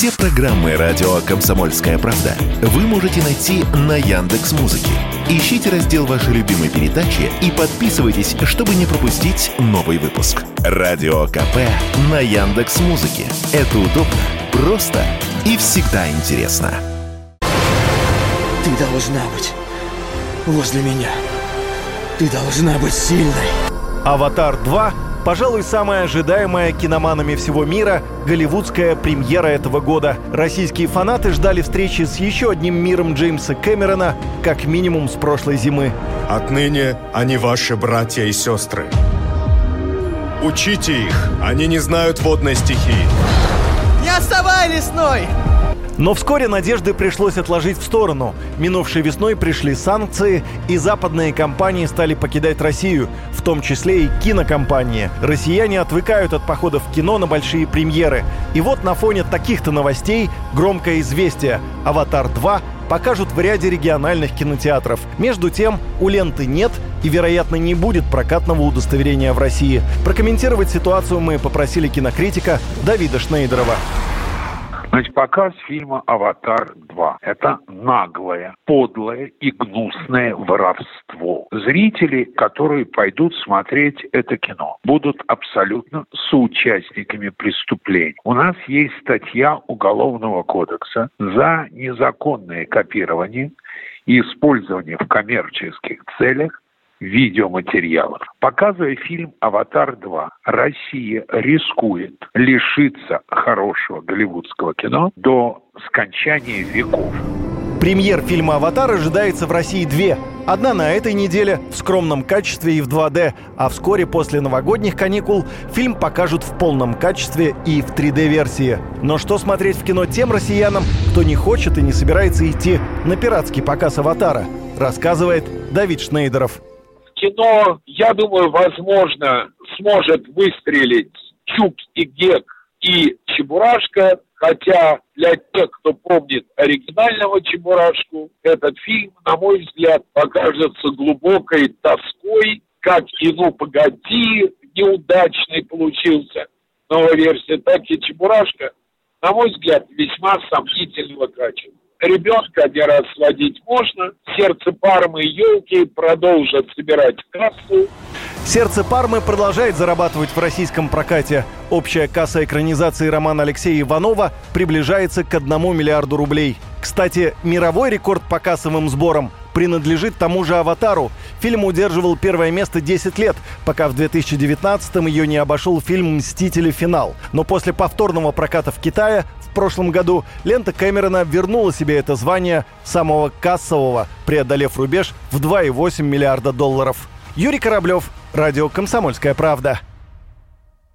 Все программы радио Комсомольская правда вы можете найти на Яндекс Музыке. Ищите раздел вашей любимой передачи и подписывайтесь, чтобы не пропустить новый выпуск. Радио КП на Яндекс Музыке. Это удобно, просто и всегда интересно. Ты должна быть возле меня. Ты должна быть сильной. «Аватар 2» Пожалуй, самая ожидаемая киноманами всего мира голливудская премьера этого года. Российские фанаты ждали встречи с еще одним миром Джеймса Кэмерона, как минимум с прошлой зимы. Отныне они ваши братья и сестры. Учите их, они не знают водной стихии. Не оставай лесной! Но вскоре надежды пришлось отложить в сторону. Минувшей весной пришли санкции, и западные компании стали покидать Россию, в том числе и кинокомпании. Россияне отвыкают от походов в кино на большие премьеры. И вот на фоне таких-то новостей громкое известие. «Аватар 2» покажут в ряде региональных кинотеатров. Между тем, у ленты нет и, вероятно, не будет прокатного удостоверения в России. Прокомментировать ситуацию мы попросили кинокритика Давида Шнейдерова. Значит, показ фильма «Аватар 2» — это наглое, подлое и гнусное воровство. Зрители, которые пойдут смотреть это кино, будут абсолютно соучастниками преступлений. У нас есть статья Уголовного кодекса за незаконное копирование и использование в коммерческих целях видеоматериалов. Показывая фильм «Аватар 2», Россия рискует лишиться хорошего голливудского кино до скончания веков. Премьер фильма «Аватар» ожидается в России две. Одна на этой неделе в скромном качестве и в 2D, а вскоре после новогодних каникул фильм покажут в полном качестве и в 3D-версии. Но что смотреть в кино тем россиянам, кто не хочет и не собирается идти на пиратский показ «Аватара», рассказывает Давид Шнейдеров кино, я думаю, возможно, сможет выстрелить Чук и Гек и Чебурашка, хотя для тех, кто помнит оригинального Чебурашку, этот фильм, на мой взгляд, покажется глубокой тоской, как и «Ну, погоди», неудачный получился. Новая версия, так и Чебурашка, на мой взгляд, весьма сомнительного качества ребенка один раз сводить можно. Сердце Пармы елки продолжат собирать кассу. Сердце Пармы продолжает зарабатывать в российском прокате. Общая касса экранизации романа Алексея Иванова приближается к 1 миллиарду рублей. Кстати, мировой рекорд по кассовым сборам принадлежит тому же «Аватару». Фильм удерживал первое место 10 лет, пока в 2019-м ее не обошел фильм «Мстители. Финал». Но после повторного проката в Китае в прошлом году лента Кэмерона вернула себе это звание самого кассового, преодолев рубеж в 2,8 миллиарда долларов. Юрий Кораблев, Радио «Комсомольская правда».